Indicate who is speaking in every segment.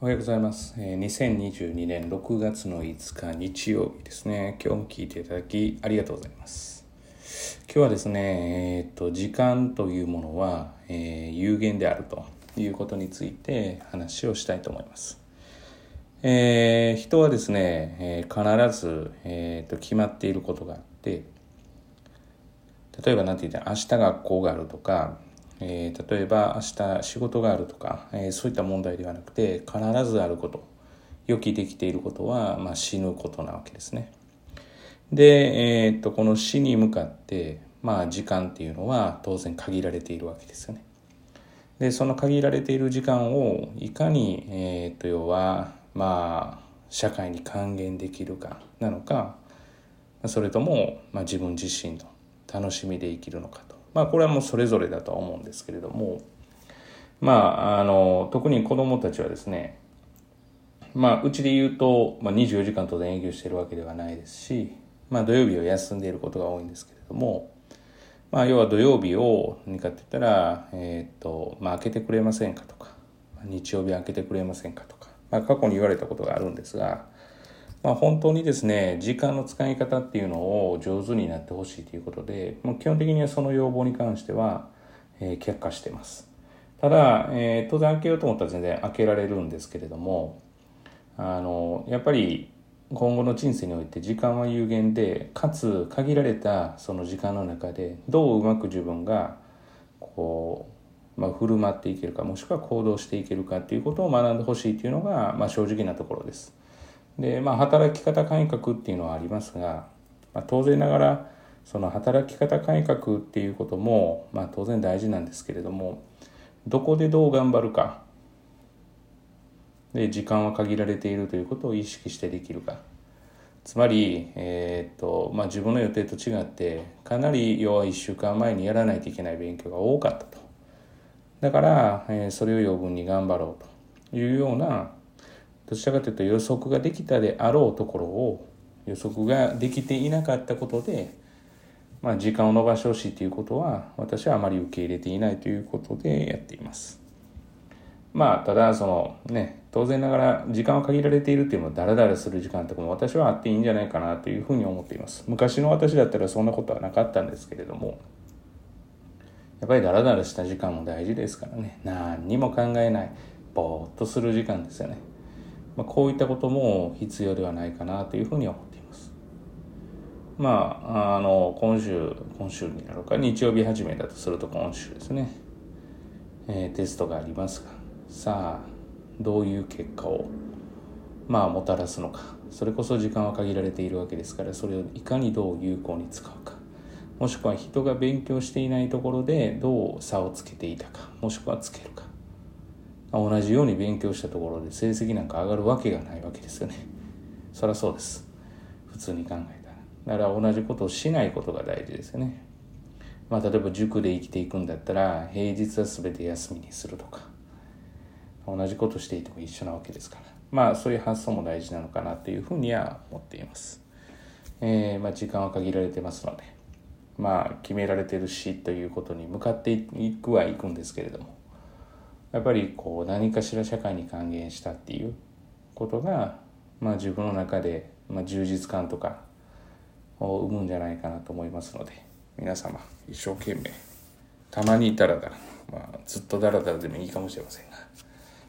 Speaker 1: おはようございます。2022年6月の5日日曜日ですね。今日も聞いていただきありがとうございます。今日はですね、えーっと、時間というものは、えー有限であるということについて話をしたいと思います。えー人はですね、えー必ず、えーっと決まっていることがあって、例えば何て言ったら明日学校があるとか、えー例えば明日仕事があるとか、えーそういった問題ではなくて必ずあること予期できていることは、まあ、死ぬことなわけですね。で、えーっとこの死に向かって、まあ、時間っていうのは当然限られているわけですよね。でその限られている時間をいかに、えーっと要はまあ社会に還元できるかなのかそれとも、まあ、自分自身の楽しみで生きるのかと。まあこれはもうそれぞれだとは思うんですけれども、まああの、特に子供たちはですね、まあうちで言うと、まあ、24時間当然営業しているわけではないですし、まあ土曜日は休んでいることが多いんですけれども、まあ要は土曜日を何かって言ったら、えっ、と、まあ開けてくれませんかとか、日曜日開けてくれませんかとか、まあ過去に言われたことがあるんですが、まあ、本当にですね時間の使い方っていうのを上手になってほしいということでもう基本的にはその要望に関しては、えー却下してますただ、えー当然開けようと思ったら全然開けられるんですけれどもあのやっぱり今後の人生において時間は有限でかつ限られたその時間の中でどううまく自分がこう、まあ、振る舞っていけるかもしくは行動していけるかっていうことを学んでほしいっていうのが、まあ、正直なところです。でまあ働き方改革っていうのはありますが、まあ、当然ながらその働き方改革っていうことも、まあ、当然大事なんですけれどもどこでどう頑張るかで時間は限られているということを意識してできるか。つまり、えーっとまあ、自分の予定と違ってかなり要は1週間前にやらないといけない勉強が多かったと。だから、えーそれを余分に頑張ろうというようなどちらかというと予測ができたであろうところを予測ができていなかったことで、まあ、時間を延ばしてほしいということは私はあまり受け入れていないということでやっています。まあただそのね当然ながら時間は限られているっていうのはダラダラする時間とかも私はあっていいんじゃないかなというふうに思っています。昔の私だったらそんなことはなかったんですけれどもやっぱりダラダラした時間も大事ですからね。何にも考えないぼーっとする時間ですよね。まあ、こういったことも必要ではないかなというふうに思っています。まあ、あの、今週、今週になるか、日曜日始めだとすると今週ですね、えーテストがありますが、さあ、どういう結果を、まあ、もたらすのか。それこそ時間は限られているわけですから、それをいかにどう有効に使うか。もしくは人が勉強していないところでどう差をつけていたか、もしくはつけるか。同じように勉強したところで成績なんか上がるわけがないわけですよね。そりゃそうです。普通に考えたら。だから同じことをしないことが大事ですよね。まあ例えば塾で生きていくんだったら平日は全て休みにするとか。同じことしていても一緒なわけですから。まあそういう発想も大事なのかなというふうには思っています。えーまあ、時間は限られてますので。まあ決められてるしということに向かっていくはいくんですけれども。やっぱりこう何かしら社会に還元したっていうことが、まあ、自分の中で、まあ、充実感とかを生むんじゃないかなと思いますので皆様一生懸命。たまにダラダラ、まあ、ずっとダラダラでもいいかもしれませんが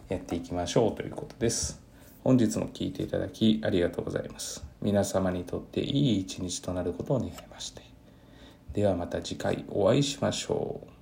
Speaker 1: やっていきましょうということです。本日も聞いていただきありがとうございます。皆様にとっていい一日となることを願いまして。ではまた次回お会いしましょう。